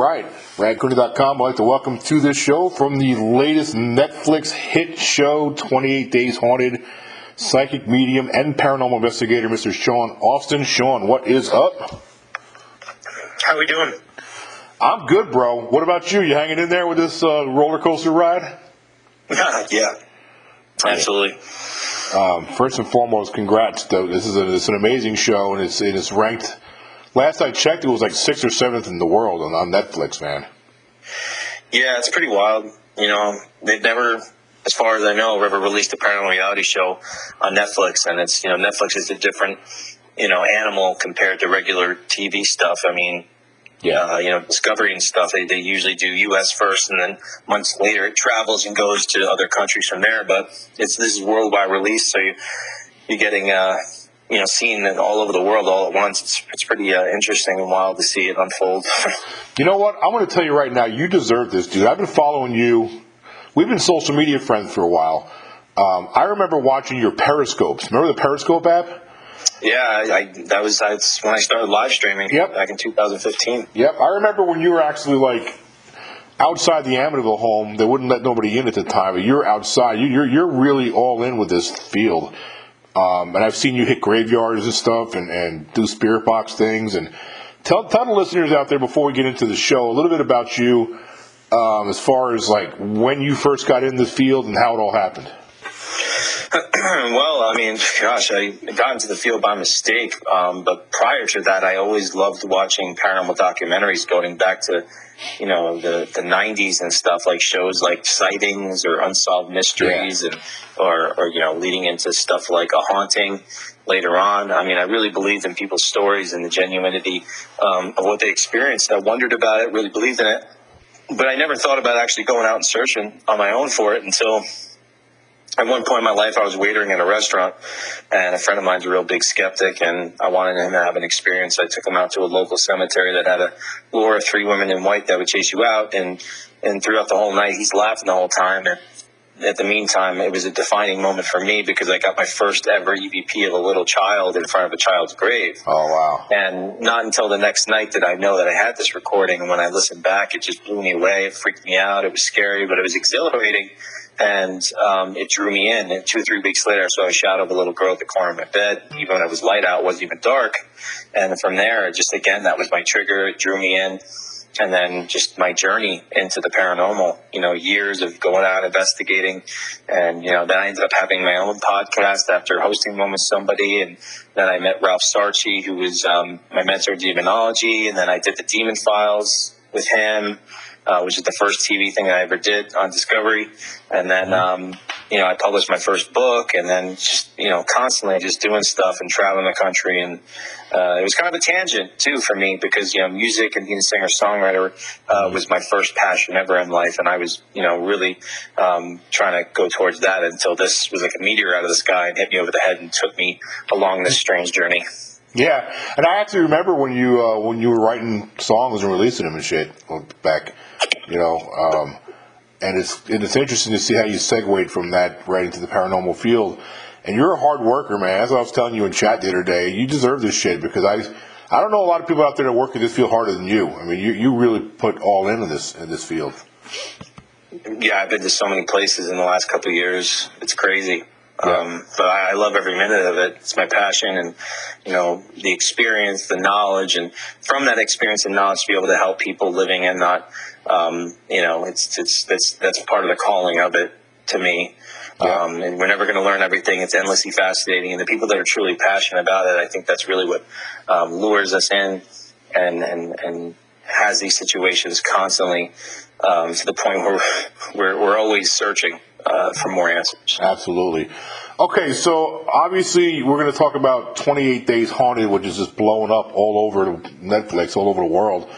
right. RadCooney.com. I'd like to welcome to this show from the latest Netflix hit show, 28 Days Haunted, psychic medium and paranormal investigator, Mr. Sean Austin. Sean, what is up? How are we doing? I'm good, bro. What about you? You hanging in there with this uh, roller coaster ride? yeah, absolutely. Um, first and foremost, congrats. Though this is a, it's an amazing show, and it's it's ranked. Last I checked, it was like sixth or seventh in the world on, on Netflix, man. Yeah, it's pretty wild. You know, they've never, as far as I know, ever released a paranormal reality show on Netflix, and it's you know Netflix is a different you know animal compared to regular TV stuff. I mean, Yeah. uh, you know, Discovery and stuff. They, they usually do U.S. first, and then months later it travels and goes to other countries from there. But it's this is worldwide release, so you, you're getting uh, you know seen it all over the world all at once. It's it's pretty uh, interesting and wild to see it unfold. You know what? I'm going to tell you right now, you deserve this, dude. I've been following you. We've been social media friends for a while. Um, I remember watching your Periscopes. Remember the Periscope app? yeah, I, I, that was that's when I started live streaming Yep. back in 2015. Yep. I remember when you were actually like outside the Amityville home. They wouldn't let nobody in at the time, but you're outside. You, you're you're really all in with this field. Um, and I've seen you hit graveyards and stuff, and, and do spirit box things. And tell tell the listeners out there before we get into the show a little bit about you, um, as far as like when you first got in the field and how it all happened. well, I mean, gosh, I got into the field by mistake. Um, but prior to that, I always loved watching paranormal documentaries going back to, you know, the, the 90s and stuff like shows like Sightings or Unsolved Mysteries and, or, or, you know, leading into stuff like A Haunting later on. I mean, I really believed in people's stories and the genuinity um, of what they experienced. I wondered about it, really believed in it. But I never thought about actually going out and searching on my own for it until at one point in my life, I was waitering in a restaurant, and a friend of mine's a real big skeptic, and I wanted him to have an experience. I took him out to a local cemetery that had a lure of three women in white that would chase you out, and and throughout the whole night, he's laughing the whole time. And at the meantime, it was a defining moment for me because I got my first ever EVP of a little child in front of a child's grave. Oh wow! And not until the next night did I know that I had this recording. And when I listened back, it just blew me away. It freaked me out. It was scary, but it was exhilarating. And um, it drew me in. And two or three weeks later, I saw a shadow of a little girl at the corner of my bed. Even when it was light out, it wasn't even dark. And from there, just again, that was my trigger. It drew me in. And then just my journey into the paranormal, you know, years of going out investigating. And, you know, then I ended up having my own podcast after hosting one with somebody. And then I met Ralph Sarchie, who was um, my mentor in demonology. And then I did the Demon Files with him, uh, which is the first TV thing I ever did on Discovery. And then, um, you know, I published my first book and then just, you know, constantly just doing stuff and traveling the country. And uh, it was kind of a tangent, too, for me because, you know, music and being a singer songwriter uh, was my first passion ever in life. And I was, you know, really um, trying to go towards that until this was like a meteor out of the sky and hit me over the head and took me along this strange journey. Yeah, and I actually remember when you uh, when you were writing songs and releasing them and shit back, you know. Um, and it's and it's interesting to see how you segued from that right into the paranormal field. And you're a hard worker, man. As I was telling you in chat the other day, you deserve this shit because I I don't know a lot of people out there that work in this field harder than you. I mean, you you really put all into this in this field. Yeah, I've been to so many places in the last couple of years. It's crazy. Yeah. Um, but I, I love every minute of it. It's my passion and, you know, the experience, the knowledge, and from that experience and knowledge to be able to help people living and not, um, you know, it's, it's, that's, that's part of the calling of it to me. Yeah. Um, and we're never going to learn everything. It's endlessly fascinating. And the people that are truly passionate about it, I think that's really what, um, lures us in and, and, and has these situations constantly, um, to the point where we're, we're always searching, uh, for more answers. Absolutely. Okay, so obviously we're going to talk about 28 Days Haunted, which is just blowing up all over Netflix, all over the world.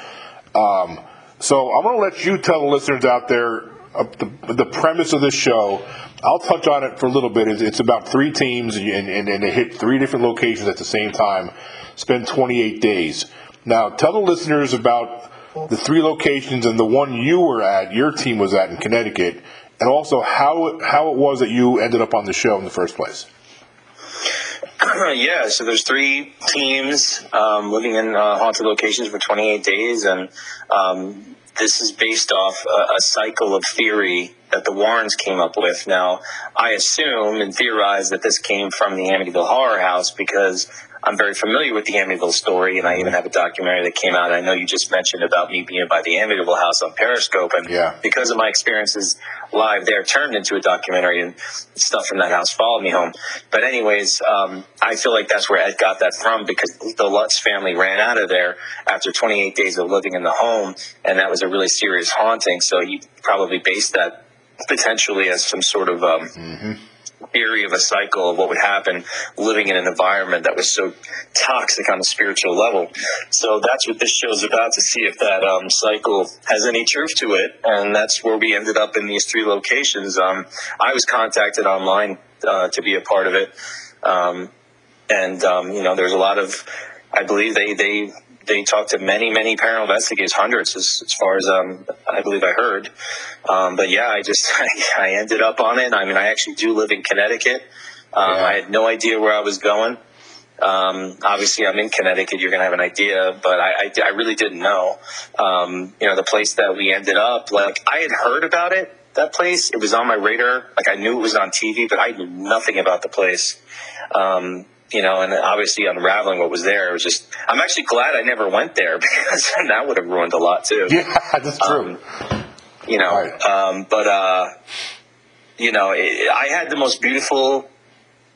Um, so I'm going to let you tell the listeners out there uh, the, the premise of this show. I'll touch on it for a little bit. It's, it's about three teams, and, and, and they hit three different locations at the same time, spend 28 days. Now, tell the listeners about the three locations and the one you were at, your team was at in Connecticut, and also how how it was that you ended up on the show in the first place. yeah, so there's three teams um, living in uh, haunted locations for 28 days, and um, this is based off a, a, cycle of theory that the Warrens came up with. Now, I assume and theorize that this came from the Amityville Horror House because I'm very familiar with the Amityville story, and I even have a documentary that came out. I know you just mentioned about me being by the Amityville house on Periscope, and yeah. because of my experiences live there, turned into a documentary, and stuff from that house followed me home. But anyways, um, I feel like that's where Ed got that from because the Lutz family ran out of there after 28 days of living in the home, and that was a really serious haunting. So he probably based that potentially as some sort of um, mm-hmm theory of a cycle of what would happen living in an environment that was so toxic on a spiritual level. So that's what this show is about to see if that um, cycle has any truth to it. And that's where we ended up in these three locations. Um, I was contacted online uh, to be a part of it. Um, and, um, you know, there's a lot of, I believe they, they they talked to many, many paranormal investigators, hundreds as, as far as um, I believe I heard. Um, but yeah, I just I, I, ended up on it. I mean, I actually do live in Connecticut. Um, yeah. I had no idea where I was going. Um, obviously, I'm in Connecticut. You're gonna have an idea, but I, I, I really didn't know. Um, you know, the place that we ended up, like I had heard about it. That place, it was on my radar. Like I knew it was on TV, but I knew nothing about the place. Um, you know, and obviously unraveling what was there. It was just, I'm actually glad I never went there because that would have ruined a lot too. Yeah, that's true. Um, you know, right. um, but, uh, you know, it, I had the most beautiful,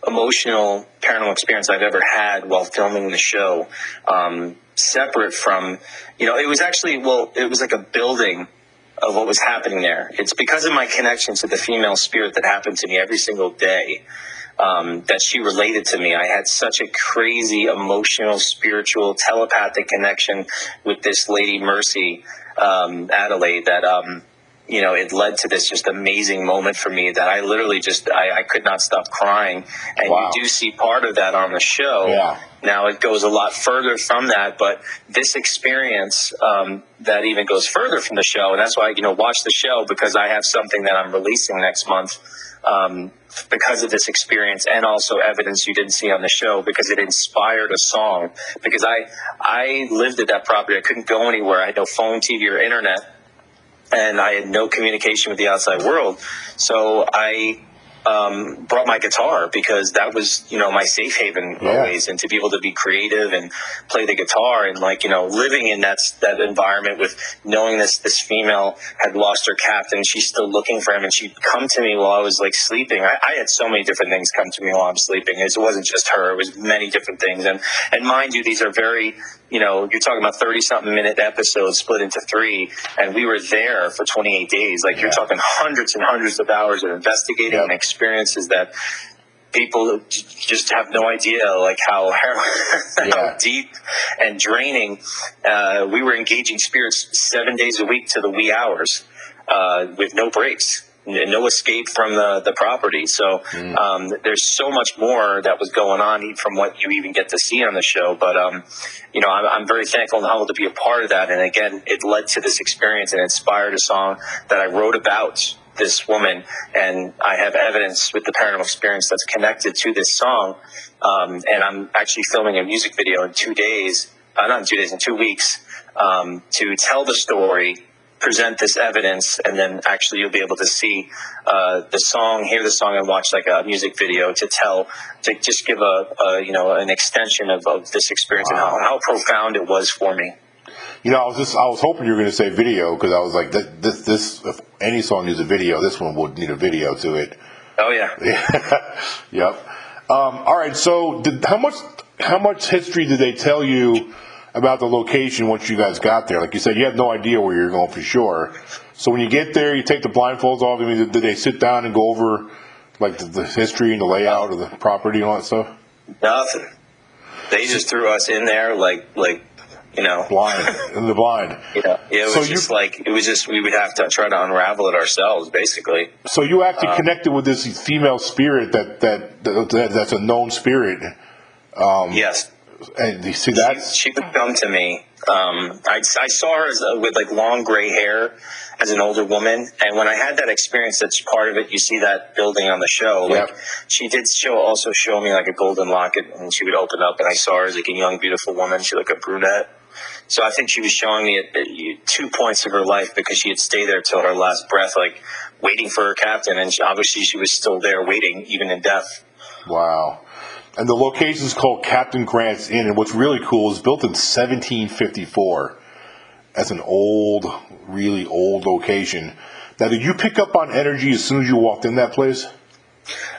emotional paranormal experience I've ever had while filming the show. Um, separate from, you know, it was actually, well, it was like a building of what was happening there. It's because of my connection to the female spirit that happened to me every single day um, that she related to me. I had such a crazy emotional, spiritual, telepathic connection with this lady, Mercy um, Adelaide, that. Um, you know, it led to this just amazing moment for me that I literally just I, I could not stop crying. And wow. you do see part of that on the show. Yeah. Now it goes a lot further from that, but this experience um, that even goes further from the show, and that's why you know watch the show because I have something that I'm releasing next month um, because of this experience and also evidence you didn't see on the show because it inspired a song. Because I I lived at that property, I couldn't go anywhere. I had no phone, TV, or internet, and I had no communication with the outside world. So I um, brought my guitar because that was, you know, my safe haven yeah. always, and to be able to be creative and play the guitar and like, you know, living in that that environment with knowing this this female had lost her captain, she's still looking for him, and she'd come to me while I was like sleeping. I, I had so many different things come to me while I'm sleeping. It wasn't just her; it was many different things, and and mind you, these are very you know, you're talking about 30 something minute episodes split into three, and we were there for 28 days. Like, yeah. you're talking hundreds and hundreds of hours of investigating yep. and experiences that people just have no idea, like, how, yeah. how deep and draining. Uh, we were engaging spirits seven days a week to the wee hours uh, with no breaks no escape from the, the property. So mm. um, there's so much more that was going on from what you even get to see on the show. But um, you know, I'm, I'm, very thankful and humbled to be a part of that. And again, it led to this experience and inspired a song that I wrote about this woman. And I have evidence with the paranormal experience that's connected to this song. Um, and I'm actually filming a music video in two days, uh, not in two days, in two weeks, um, to tell the story present this evidence, and then actually you'll be able to see uh, the song, hear the song, and watch like a music video to tell, to just give a, a you know an extension of, of this experience wow. and how, how profound it was for me. You know, I was just I was hoping you were going to say video because I was like, this this if any song needs a video, this one would need a video to it. Oh yeah. yep. Um, all right. So, did, how much how much history did they tell you? About the location once you guys got there. Like you said, you had no idea where you're going for sure. So when you get there, you take the blindfolds off. I mean, did, they sit down and go over like the, the, history and the layout of the property and all that stuff? Nothing. They just threw us in there like like you know blind in the blind. Yeah. It was so just you, like it was just we would have to try to unravel it ourselves, basically. So you actually um, connected with this female spirit that that, that that's a known spirit. Um, yes And you see that? She, she would come to me. Um, I, I saw her as with like long gray hair as an older woman, and when I had that experience, that's part of it. You see that building on the show. Like Yep. she did show also show me like a golden locket, and she would open up, and I saw her as like a young, beautiful woman. She looked like a brunette. So I think she was showing me at, at two points of her life because she had stayed there till her last breath, like waiting for her captain, and she, obviously she was still there waiting, even in death. Wow. And the location is called Captain Grant's Inn. And what's really cool is built in 1754 as an old, really old location. Now, did you pick up on energy as soon as you walked in that place?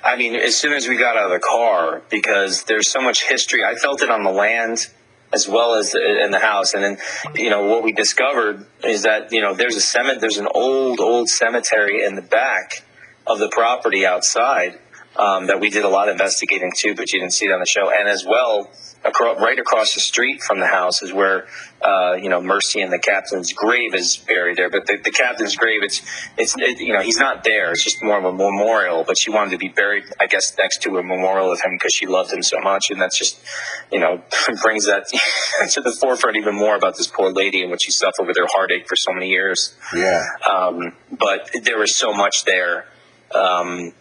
I mean, as soon as we got out of the car, because there's so much history. I felt it on the land as well as in the house. And then, you know, what we discovered is that, you know, there's a cemetery, there's an old, old cemetery in the back of the property outside um, that we did a lot of investigating too, but you didn't see it on the show. And as well, across, right across the street from the house is where, uh, you know, Mercy and the captain's grave is buried there. But the, the captain's grave, it's, it's, it, you know, he's not there. It's just more of a memorial, but she wanted to be buried, I guess, next to a memorial of him because she loved him so much. And that's just, you know, brings that to the forefront even more about this poor lady and what she suffered with her heartache for so many years. Yeah. Um, but there was so much there. Um,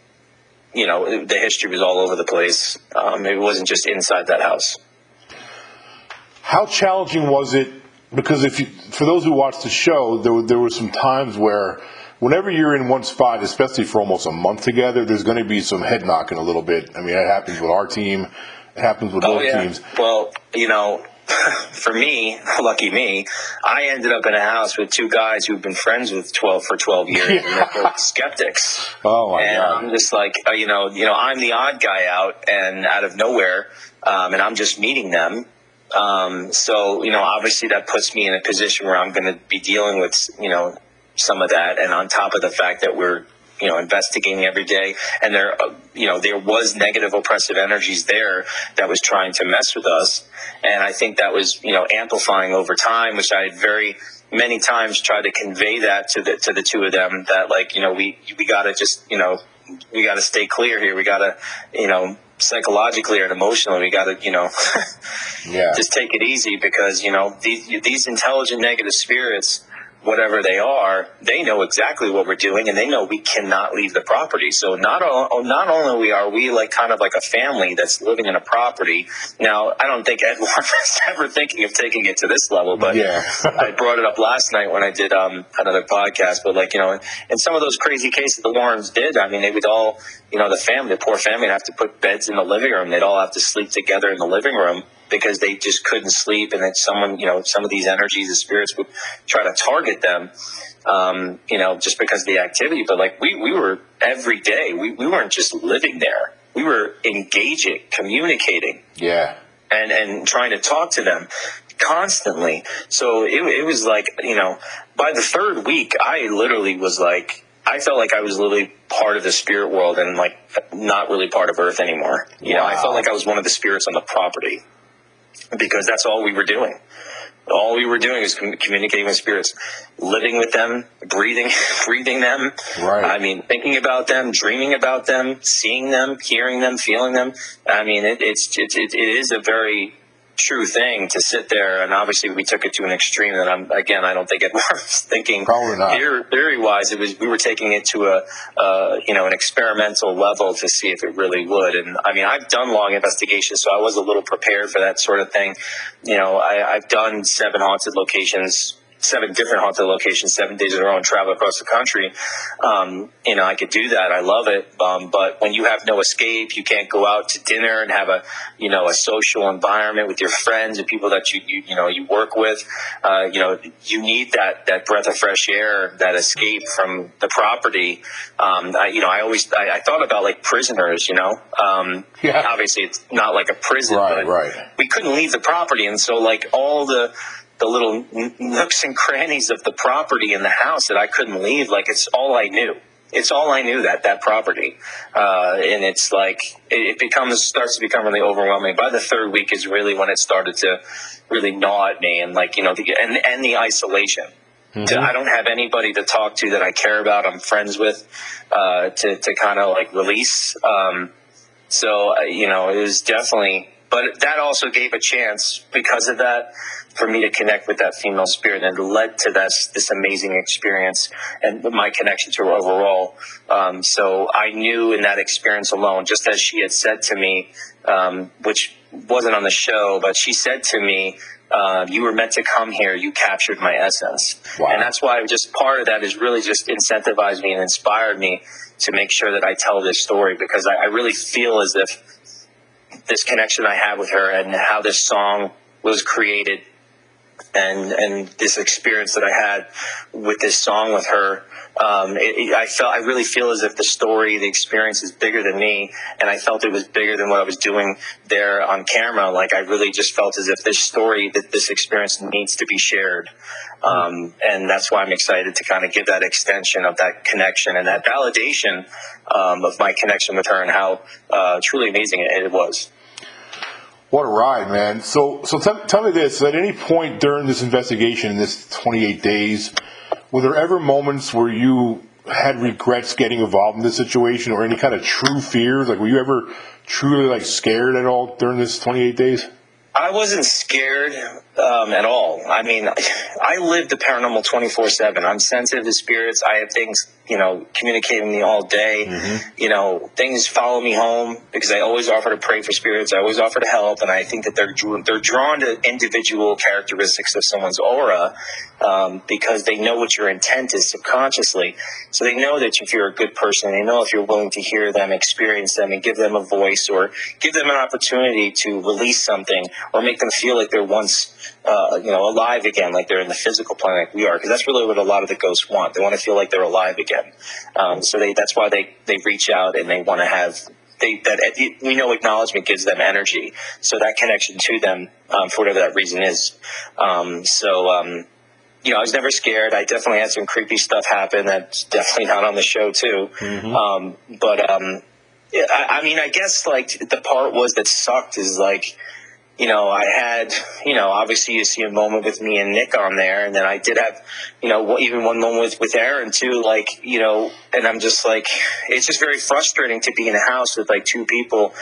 you know, the history was all over the place. Um, it wasn't just inside that house. How challenging was it? Because if you, for those who watched the show, there were, there were some times where whenever you're in one spot, especially for almost a month together, there's going to be some head knocking a little bit. I mean, that happens with our team. It happens with Oh both yeah. teams. Well, you know, for me, lucky me, I ended up in a house with two guys who've been friends with twelve for twelve years, and they're both skeptics. Oh my and god. I'm just like, uh, you know, you know, I'm the odd guy out, and out of nowhere, um, and I'm just meeting them. Um, so, you know, obviously that puts me in a position where I'm going to be dealing with, you know, some of that, and on top of the fact that we're you know investigating every day. And there uh, you know there was negative oppressive energies there that was trying to mess with us. And i think that was you know amplifying over time which i had very many times tried to convey that to the to the two of them that like you know we we got to just you know we got to stay clear here. We got to you know psychologically and emotionally we got to you know Yeah. just take it easy because you know these these intelligent negative spirits whatever they are they know exactly what we're doing and they know we cannot leave the property. So not o- not only are we like kind of like a family that's living in a property. Now i don't think ed Warren is ever thinking of taking it to this level but Yeah. i brought it up last night when i did um, another podcast but like you know in some of those crazy cases the warrens did i mean they would all you know the family the poor family would have to put beds in the living room. They'd all have to sleep together in the living room because they just couldn't sleep and that someone you know some of these energies the spirits would try to target them um, you know just because of the activity but like we, we were every day we, we weren't just living there we were engaging communicating yeah. and and trying to talk to them constantly. So it, it was like you know, by the third week, I literally was like, I felt like I was literally part of the spirit world and like not really part of Earth anymore. You know, I felt like I was one of the spirits on the property because that's all we were doing. All we were doing is com- communicating with spirits, living with them, breathing, breathing them. Right. I mean, thinking about them, dreaming about them, seeing them, hearing them, feeling them. I mean, it, it's it, it, it is a very true thing to sit there, and obviously we took it to an extreme that I'm again I don't think it was thinking Probably not. theory wise. It was we were taking it to a uh, you know an experimental level to see if it really would. And I mean, I've done long investigations, so I was a little prepared for that sort of thing. You know, I, I've done seven haunted locations seven different haunted locations, seven days in a row, and travel across the country. Um, you know, I could do that. I love it. Um, but when you have no escape, you can't go out to dinner and have a, you know, a social environment with your friends and people that you, you, you know, you work with. Uh, you know, you need that that breath of fresh air, that escape from the property. Um, I, you know, I always I, I thought about like prisoners. You know, um, Yeah. obviously it's not like a prison, Right, but right. we couldn't leave the property, and so like all the the little nooks and crannies of the property in the house that I couldn't leave, like it's all I knew. It's all I knew that that property, uh, and it's like it, becomes starts to become really overwhelming. By the third week is really when it started to really gnaw at me, and like you know, the, and and the isolation. To, I don't have anybody to talk to that I care about. I'm friends with uh, to to kind of like release. Um, so uh, you know, it was definitely but that also gave a chance because of that for me to connect with that female spirit and it led to this this amazing experience and my connection to her overall. Um, so I knew in that experience alone, just as she had said to me, um, which wasn't on the show, but she said to me, uh, you were meant to come here. You captured my essence. Wow. And that's why just part of that is really just incentivized me and inspired me to make sure that I tell this story because I, I really feel as if this connection I had with her and how this song was created and and this experience that I had with this song with her, um, it, it, I felt I really feel as if the story, the experience is bigger than me, and I felt it was bigger than what I was doing there on camera. Like I really just felt as if this story, that this experience needs to be shared, um, and that's why I'm excited to kind of give that extension of that connection and that validation um, of my connection with her and how uh, truly amazing it, it was. What a ride, man. So, so tell, tell me this: at any point during this investigation, in this 28 days, were there ever moments where you had regrets getting involved in this situation, or any kind of true fears? Like, were you ever truly like scared at all during this 28 days? I wasn't scared um, at all. I mean, I live the paranormal 24 7. I'm sensitive to spirits. I have things, you know, communicating me all day. Mm-hmm. You know, things follow me home because I always offer to pray for spirits. I always offer to help. And I think that they're, they're drawn to individual characteristics of someone's aura um, because they know what your intent is subconsciously. So they know that if you're a good person, they know if you're willing to hear them, experience them, and give them a voice or give them an opportunity to release something or make them feel like they're once uh, you know, alive again, like they're in the physical plane, like we are, because that's really what a lot of the ghosts want. They want to feel like they're alive again. Um, so they, that's why they, they reach out and they want to have, they, that, we know acknowledgement gives them energy. So that connection to them, um, for whatever that reason is. Um, so, um, you know, I was never scared. I definitely had some creepy stuff happen. That's definitely not on the show too. Mm-hmm. Um, but, um, I, I mean, I guess like the part was that sucked is like, you know, I had, you know, obviously you see a moment with me and Nick on there, and then I did have, you know, even one moment with, with Aaron too, like, you know, and I'm just like, it's just very frustrating to be in a house with like two people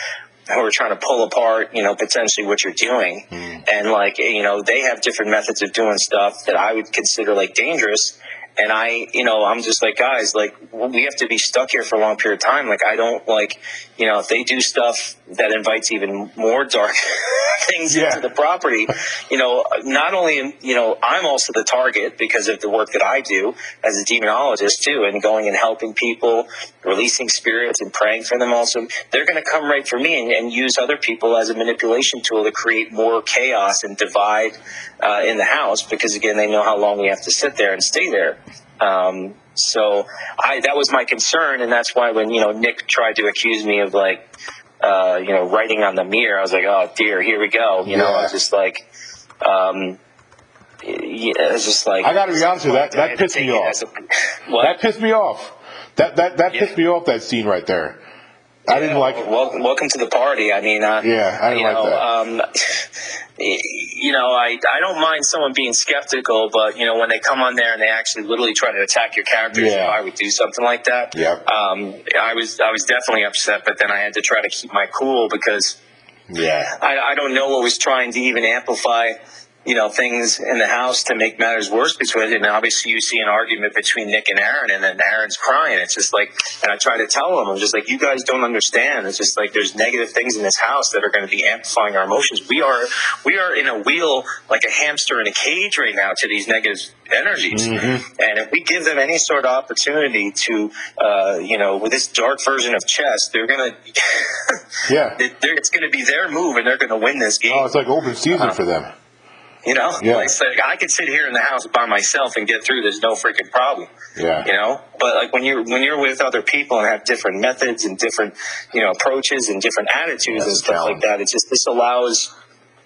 who are trying to pull apart, you know, potentially what you're doing. Mm. And like, you know, they have different methods of doing stuff that I would consider like dangerous. And I, you know, I'm just like, guys, like, we have to be stuck here for a long period of time. Like, I don't like, you know, if they do stuff that invites even more dark things yeah. into the property, you know, not only, you know, I'm also the target because of the work that I do as a demonologist too, and going and helping people, releasing spirits and praying for them also. They're going to come right for me and, and, use other people as a manipulation tool to create more chaos and divide uh, in the house because, again, they know how long we have to sit there and stay there. Um, so I that was my concern, and that's why when you know Nick tried to accuse me of like uh, you know writing on the mirror, I was like, oh dear, here we go. You yeah. know, I was just like. Um, yeah, it's just like I got to be honest with you, that that pissed me off. A, that pissed me off. That that that yeah. pissed me off. That scene right there. I didn't like it. Welcome, welcome to the party. I mean, uh, yeah, I didn't like know, that. Um, you know, I I don't mind someone being skeptical, but you know, when they come on there and they actually literally try to attack your character, yeah. I would do something like that. Yeah. Um, I was I was definitely upset, but then I had to try to keep my cool because. Yeah. I, I don't know what was trying to even amplify you know, things in the house to make matters worse between it. And obviously you see an argument between Nick and Aaron and then Aaron's crying. It's just like, and I try to tell them, I'm just like, you guys don't understand. It's just like, there's negative things in this house that are going to be amplifying our emotions. We are, we are in a wheel like a hamster in a cage right now to these negative energies. Mm-hmm. And if we give them any sort of opportunity to, uh, you know, with this dark version of chess, they're going to, yeah, it's going to be their move and they're going to win this game. Oh, it's like open season uh, for them. You know, yeah. like, like I could sit here in the house by myself and get through. There's no freaking problem. Yeah. You know, but like when you're when you're with other people and have different methods and different you know approaches and different attitudes and stuff like that, it's just this allows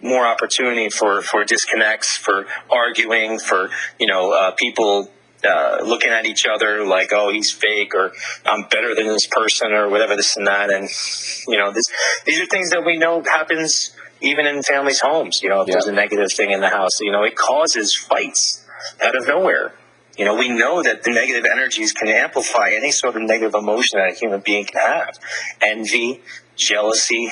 more opportunity for for disconnects, for arguing, for you know uh, people uh, looking at each other like, oh, he's fake, or I'm better than this person, or whatever, this and that. And, you know, this, these are things that we know happens even in families' homes. You know, if yeah. there's a negative thing in the house, you know, it causes fights out of nowhere. You know, we know that the negative energies can amplify any sort of negative emotion that a human being can have. Envy, jealousy,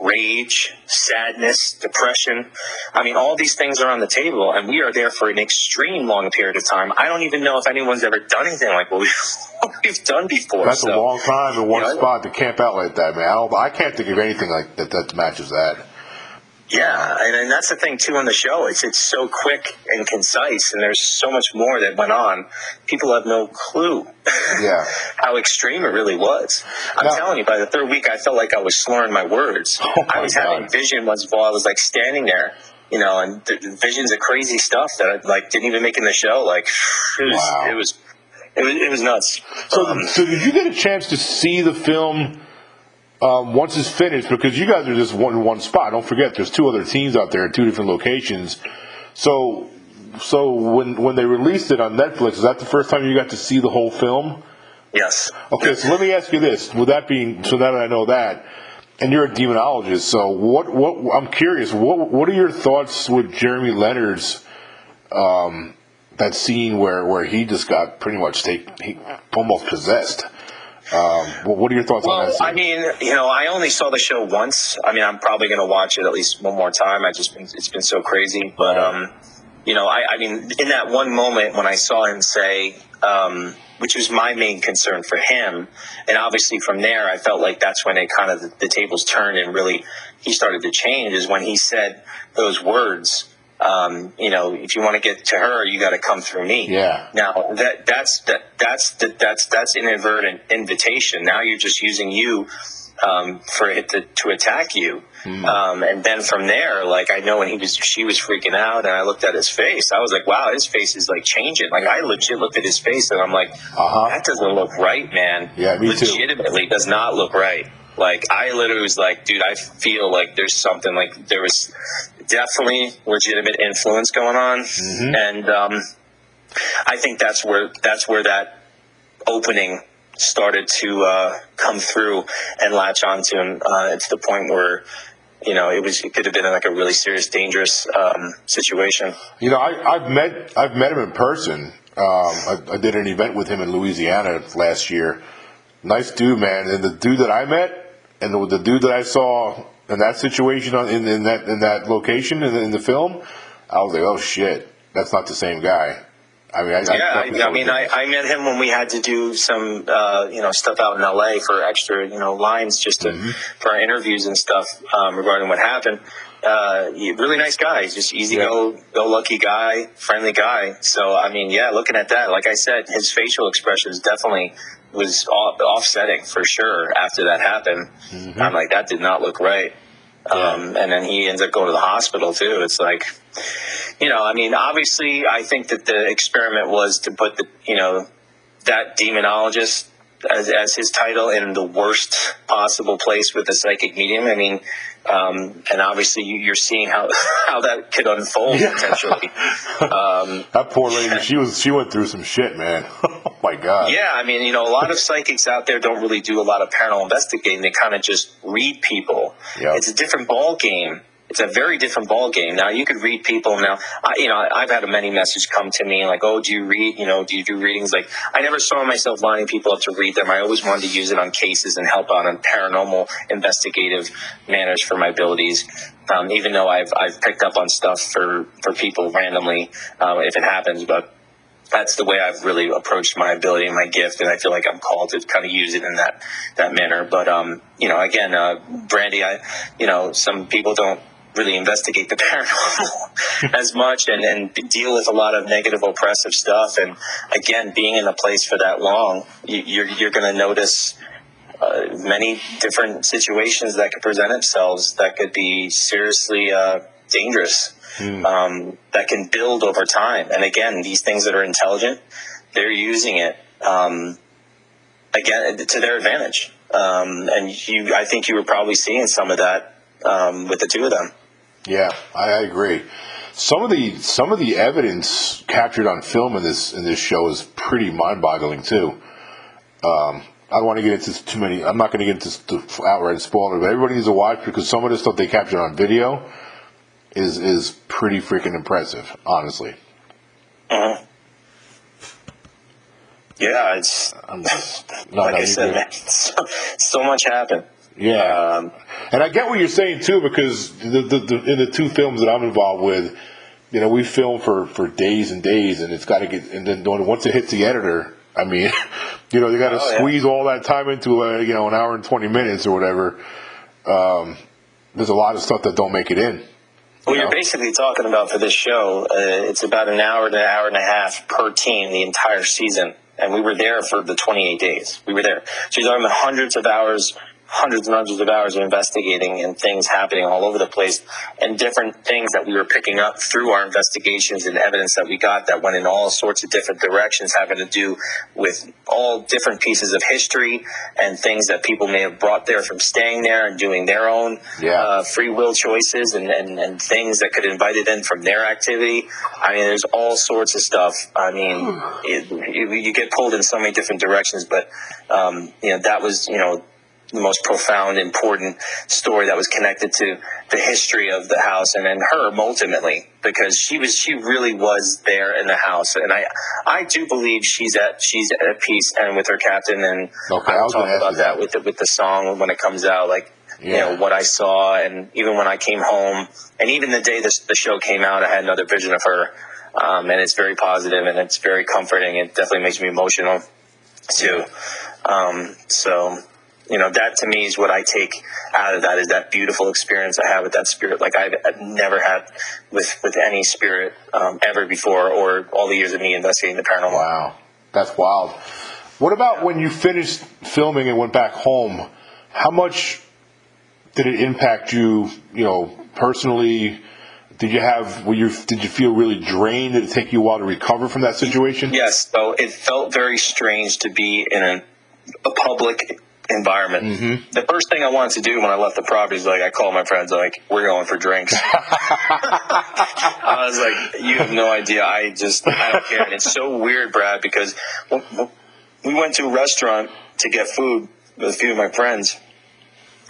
rage, sadness, depression. I mean, all these things are on the table, and we are there for an extreme long period of time. I don't even know if anyone's ever done anything like what we've, what we've done before. That's so, a long time in one you know, spot to camp out like that, man. I, I can't think of anything like that that matches that. Yeah, and, and that's the thing too on the show. It's it's so quick and concise, and there's so much more that went on. People have no clue Yeah. how extreme it really was. I'm telling you, by the third week, I felt like I was slurring my words. Oh my I was having God. vision once while I was like standing there, you know, and th- visions of crazy stuff that I like didn't even make in the show. Like it was, Wow. it was, it was, it was nuts. So, Um, so did you get a chance to see the film um, once it's finished? Because you guys are just one in one spot. Don't forget, there's two other teams out there in two different locations. So, so when when they released it on Netflix, is that the first time you got to see the whole film? yes. Okay, so let me ask you this: With that being, so now that I know that, and you're a demonologist, so what? What? I'm curious. What? What are your thoughts with Jeremy Leonard's um, that scene where where he just got pretty much take, he, almost possessed? Um, what, what are your thoughts on that? Well, Scene? I mean, you know, I only saw the show once. I mean, I'm probably going to watch it at least one more time. I just been, it's been so crazy, but um, you know, I, I mean, in that one moment when I saw him say, um, which was my main concern for him, and obviously from there, I felt like that's when it kind of the, the tables turned and really he started to change. Is when he said those words. Um, you know, if you want to get to her, you got to come through me. Yeah. Now that that's that that's that, that's that's inadvertent invitation. Now you're just using you um, for it to, to attack you. Um, and then from there, like I know when he was she was freaking out, and I looked at his face. I was like, wow, his face is like changing. Like I legit looked at his face, and I'm like, Uh-huh. that doesn't look right, man. Yeah, me too. Legitimately, does not look right. Like I literally was like, dude, I feel like there's something like there was definitely legitimate influence going on, Mm-hmm. and um, I think that's where that's where that opening started to uh, come through and latch onto him uh, to the point where you know it was it could have been like a really serious, dangerous um, situation. You know, I, I've met I've met him in person. Um, I, I did an event with him in Louisiana last year. Nice dude, man. And the dude that I met, and the, the dude that I saw in that situation on, in, in that in that location in, the- in the film, I was like, oh shit, that's not the same guy. I mean, I, Yeah, I, I mean, I, I met him when we had to do some, uh, you know, stuff out in LA for extra, you know, lines just to, for our interviews and stuff um, regarding what happened. Uh, really nice guy. He's just easy Yeah. go, go lucky guy, friendly guy. So, I mean, yeah, looking at that, like I said, his facial expressions definitely was off, offsetting for sure after that happened. I'm like, that did not look right. Um, and then he ends up going to the hospital too. It's like, you know, I mean, obviously, I think that the experiment was to put the, you know, that demonologist as, as his title in the worst possible place with the psychic medium. I mean, um, and obviously, you, you're seeing how how that could unfold potentially. Um, that poor lady, she was she went through some shit, man. oh my god. yeah, I mean, you know, a lot of psychics out there don't really do a lot of paranormal investigating. They kind of just read people. Yeah. It's a different ball game. It's a very different ball game. Now you could read people. Now, I, you know, I've had many messages come to me like, "Oh, do you read? You know, do you do readings?" Like, I never saw myself lining people up to read them. I always wanted to use it on cases and help out on paranormal investigative manners for my abilities. Um, even though I've I've picked up on stuff for for people randomly um, if it happens, but that's the way I've really approached my ability and my gift, and I feel like I'm called to kind of use it in that that manner. But um, you know, again, uh, Brandy, I, you know, some people don't really investigate the paranormal as much and, and deal with a lot of negative oppressive stuff and again being in a place for that long you, you're, you're going to notice uh, many different situations that could present themselves that could be seriously uh, dangerous um, that can build over time. And again, these things that are intelligent, they're using it um, again to their advantage. Um, and you, I think you were probably seeing some of that um, with the two of them. Yeah, I, I agree. Some of the some of the evidence captured on film in this in this show is pretty mind-boggling too. Um, I don't want to get into too many. I'm not going to get into the outright spoiler, but everybody needs to watch because some of the stuff they captured on video is is pretty freaking impressive. Honestly, Uh-huh. Yeah, it's I'm no, like no, I said, good. man, so, so much happened. Yeah, and I get what you're saying too because the, the, the, in the two films that I'm involved with, you know, we film for for days and days, and it's got to get and then once it hits the editor, I mean, you know, they got to Oh, yeah. squeeze all that time into uh, you know an hour and twenty minutes or whatever. Um, there's a lot of stuff that don't make it in. What you you're know? basically talking about for this show, uh, it's about an hour to an hour and a half per team the entire season. And we were there for the 28 days. We were there. So you're talking about hundreds of hours, hundreds and hundreds of hours of investigating and things happening all over the place and different things that we were picking up through our investigations and evidence that we got that went in all sorts of different directions having to do with all different pieces of history and things that people may have brought there from staying there and doing their own Yeah. uh, free will choices and, and, and things that could invite it in from their activity. I mean, there's all sorts of stuff. I mean, it, you, you get pulled in so many different directions, but, um, you know, that was, you know, the most profound, important story that was connected to the history of the house and then her ultimately, because she was, she really was there in the house. And I, I do believe she's at, she's at peace and with her captain. And Okay, I'll talk about that that. with the, with the song when it comes out, like, you know, what I saw. And even when I came home and even the day this, the show came out, I had another vision of her. Um, and it's very positive and it's very comforting. It definitely makes me emotional too. Um, so, you know, that to me is what I take out of that is that beautiful experience I have with that spirit. Like I've, I've never had with, with any spirit, um, ever before or all the years of me investigating the paranormal. Wow, that's wild. What about when you finished filming and went back home? How much did it impact you? You know, personally, did you have? Were you? Did you feel really drained? Did it take you a while to recover from that situation? Yes, so it felt very strange to be in a, a public environment. The first thing I wanted to do when I left the property is like I called my friends like we're going for drinks. I was like, you have no idea. I just I don't care. And it's so weird, Brad, because we went to a restaurant to get food with a few of my friends,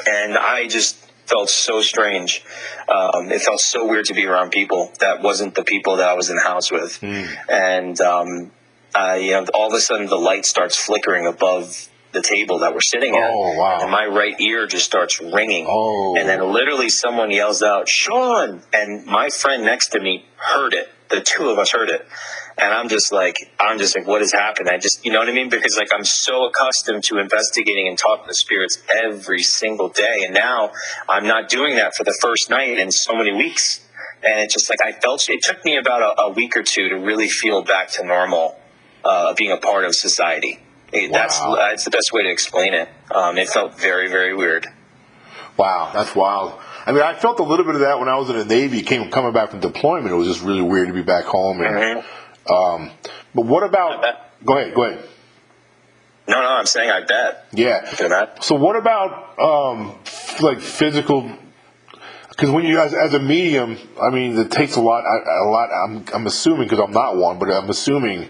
and I just felt so strange. Um, it felt so weird to be around people that wasn't the people that I was in the house with, and um, uh, you know, all of a sudden the light starts flickering above the table that we're sitting at, Oh, wow. and my right ear just starts ringing, Oh. and then literally someone yells out, "Sean!" and my friend next to me heard it. The two of us heard it. And I'm just like, I'm just like, what has happened? I just, you know what I mean? Because like, I'm so accustomed to investigating and talking to spirits every single day. And now I'm not doing that for the first night in so many weeks. And it's just like, I felt, it took me about a, a week or two to really feel back to normal, uh, being a part of society. It- That's, Wow. that's the best way to explain it. Um, it felt very, very weird. Wow, that's wild. I mean, I felt a little bit of that when I was in the Navy. Came coming back from deployment, it was just really weird to be back home. And, um, but what about? Go ahead. Go ahead. No, no, I'm saying I bet. Yeah. You can imagine. So what about um, like physical? Because when you as, as a medium, I mean, it takes a lot. A, a lot. I'm, I'm assuming because I'm not one, but I'm assuming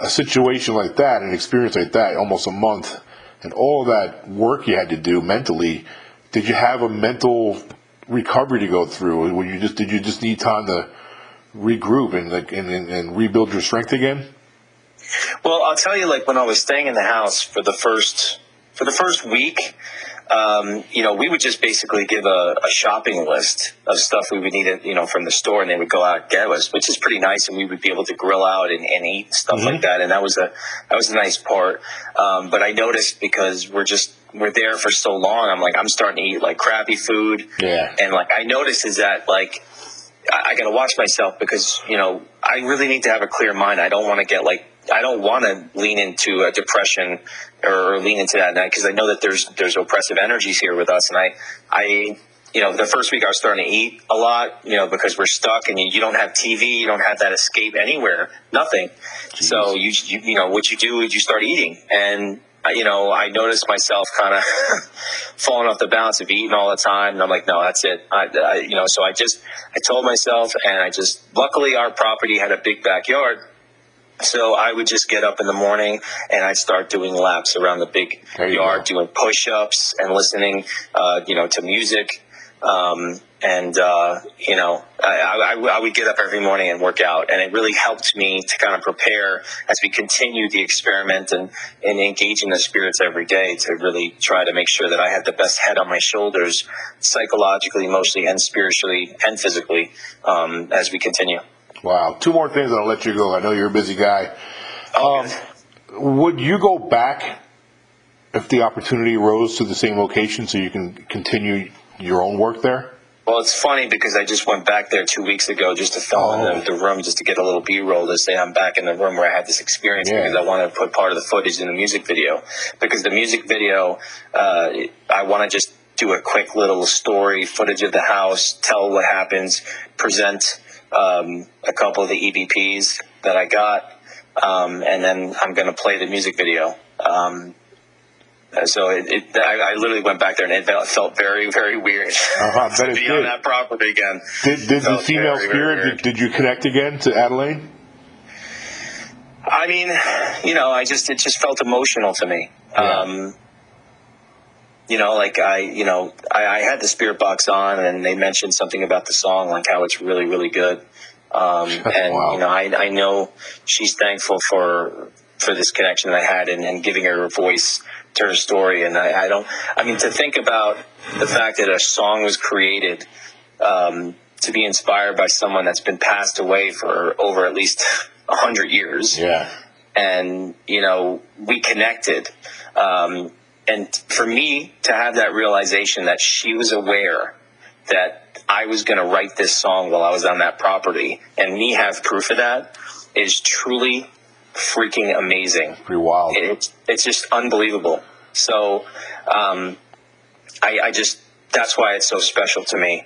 a situation like that, an experience like that, almost a month, and all that work you had to do mentally. Did you have a mental recovery to go through? When you just did you just need time to regroup and and, and, and rebuild your strength again? Well, I'll tell you, like when I was staying in the house for the first for the first week, um, you know, we would just basically give a, a shopping list of stuff we would need, you know, from the store, and they would go out and get us, which is pretty nice, and we would be able to grill out and, and eat and stuff like that, and that was a that was a nice part. Um, but I noticed because we're just we're there for so long, I'm like I'm starting to eat like crappy food, Yeah. and like I noticed is that like I, I got to watch myself because you know I really need to have a clear mind. I don't want to get like I don't want to lean into a depression or, or lean into that because I know that there's there's oppressive energies here with us, and I I you know the first week I was starting to eat a lot, you know, because we're stuck and you, you don't have TV, you don't have that escape anywhere, nothing. So you, you you know what you do is you start eating and. I- You know, I noticed myself kind of falling off the balance of eating all the time, and I'm like, no, that's it. I, I, you know, so I just, I told myself, and I just, luckily, our property had a big backyard, so I would just get up in the morning and I'd start doing laps around the big yard, go. doing push-ups and listening, uh, you know, to music. Um, and uh, you know I, I, I, would get up every morning and work out and it really helped me to kind of prepare as we continue the experiment and, and engaging the spirits every day to really try to make sure that i had the best head on my shoulders psychologically emotionally and spiritually and physically um, as we continue wow two more things and i'll let you go i know you're a busy guy um, would you go back if the opportunity arose to the same location so you can continue your own work there well, it's funny because I just went back there two weeks ago just to film oh. in the, the, room, just to get a little B-roll to say I'm back in the room where I had this experience yeah. because I wanted to put part of the footage in the music video. Because the music video, uh, I want to just do a quick little story, footage of the house, tell what happens, present um, a couple of the EVPs that I got, um, and then I'm going to play the music video. Um, so it, it I, I, literally went back there and it felt very, very weird uh-huh, to be on that property again. Did, did the female very, spirit, very did, did, you connect again to Adelaide? I mean, you know, I just, it just felt emotional to me. Yeah. Um, you know, like I, you know, I, I, had the spirit box on and they mentioned something about the song, like how it's really, really good. Um, and, wow. you know, I, I know she's thankful for, for this connection that I had and, and giving her a voice to her story. And I, I, don't, I mean, to think about the fact that a song was created um, to be inspired by someone that's been passed away for over at least a hundred years. Yeah. And, you know, we connected. Um, and for me to have that realization that she was aware that I was going to write this song while I was on that property and me have proof of that is truly freaking amazing. Pretty wild. It's it's just unbelievable. So, um, I, I, just that's why it's so special to me,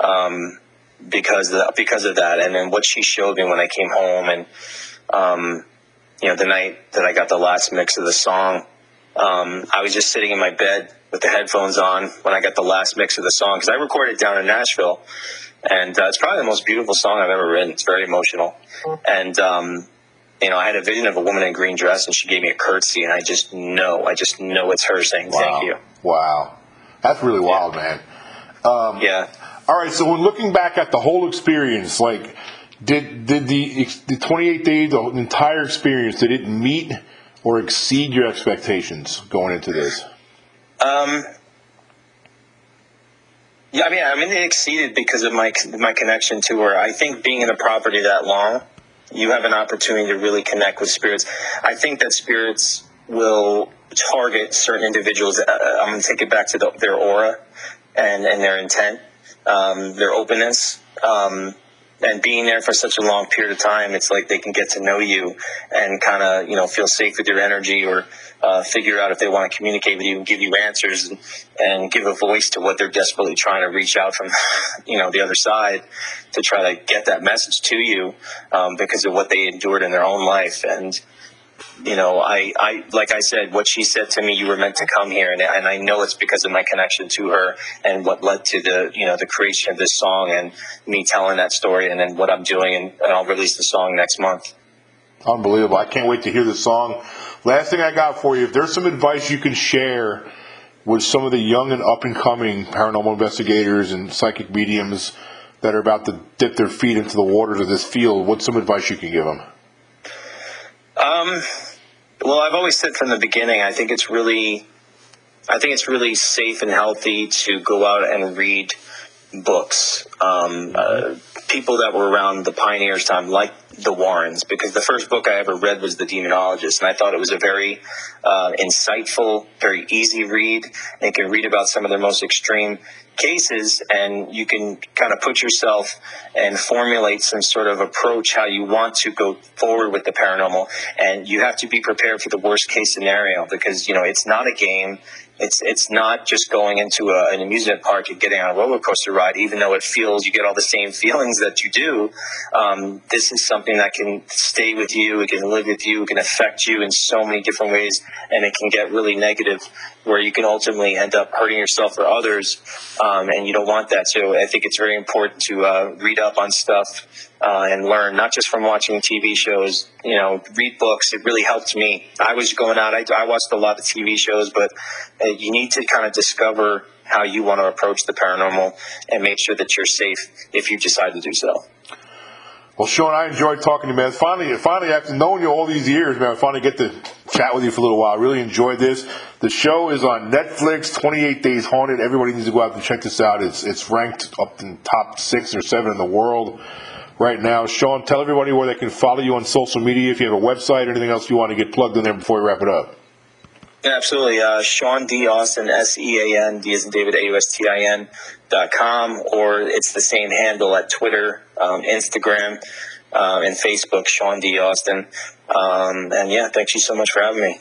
um, because of, because of that, and then what she showed me when I came home, and um, you know the night that I got the last mix of the song, um, I was just sitting in my bed with the headphones on when I got the last mix of the song because I recorded down in Nashville, and uh, it's probably the most beautiful song I've ever written. It's very emotional, and um, you know, I had a vision of a woman in a green dress and she gave me a curtsy and I just know, I just know it's her saying wow. thank you. Wow. That's really wild, man. Um, yeah. All right. So when looking back at the whole experience, like, did did the the 28 days, the entire experience, did it meet or exceed your expectations going into this? Um. Yeah, I mean, I mean, it exceeded because of my my connection to her. I think being in a property that long, you have an opportunity to really connect with spirits. I think that spirits will target certain individuals. Uh, I'm going to take it back to the, their aura and, and their intent, um, their openness. Um, and being there for such a long period of time, it's like they can get to know you and kind of, you know, feel safe with your energy or uh, figure out if they want to communicate with you and give you answers and, and give a voice to what they're desperately trying to reach out from, you know, the other side to try to get that message to you um, because of what they endured in their own life. And, you know, I, I, like I said, what she said to me, you were meant to come here. And, and I know it's because of my connection to her and what led to the, you know, the creation of this song and me telling that story and then what I'm doing. And, and I'll release the song next month. Unbelievable. I can't wait to hear the song. Last thing I got for you, if there's some advice you can share with some of the young and up and coming paranormal investigators and psychic mediums that are about to dip their feet into the waters of this field, what's some advice you can give them? Um, well, I've always said from the beginning, I think it's really, I think it's really safe and healthy to go out and read books. Um, uh, people that were around the pioneers time, like the Warrens, because the first book I ever read was The Demonologist, and I thought it was a very uh, insightful, very easy read. And you can read about some of their most extreme cases, and you can kind of put yourself and formulate some sort of approach how you want to go forward with the paranormal. And you have to be prepared for the worst case scenario because you know it's not a game. It's it's not just going into a, an amusement park and getting on a roller coaster ride, even though it feels you get all the same feelings that you do. Um, this is something that can stay with you, it can live with you, it can affect you in so many different ways, and it can get really negative, where you can ultimately end up hurting yourself or others, um, and you don't want that. So I think it's very important to uh, read up on stuff uh, and learn, not just from watching TV shows. You know, read books. It really helped me. I was going out. I, I watched a lot of TV shows, but uh, you need to kind of discover how you want to approach the paranormal and make sure that you're safe if you decide to do so. Well, Sean, I enjoyed talking to you, man. Finally, finally, after knowing you all these years, man, I finally get to chat with you for a little while. I really enjoyed this. The show is on Netflix, 28 Days Haunted. Everybody needs to go out and check this out. It's it's ranked up in top six or seven in the world right now. Sean, tell everybody where they can follow you on social media. If you have a website, anything else you want to get plugged in there before we wrap it up. Yeah, absolutely. Uh, Sean D. Austin, S E A N, D as in David, A U S T I N dot com, or it's the same handle at Twitter, um, Instagram, uh, and Facebook, Sean D. Austin. Um, and yeah, thank you so much for having me.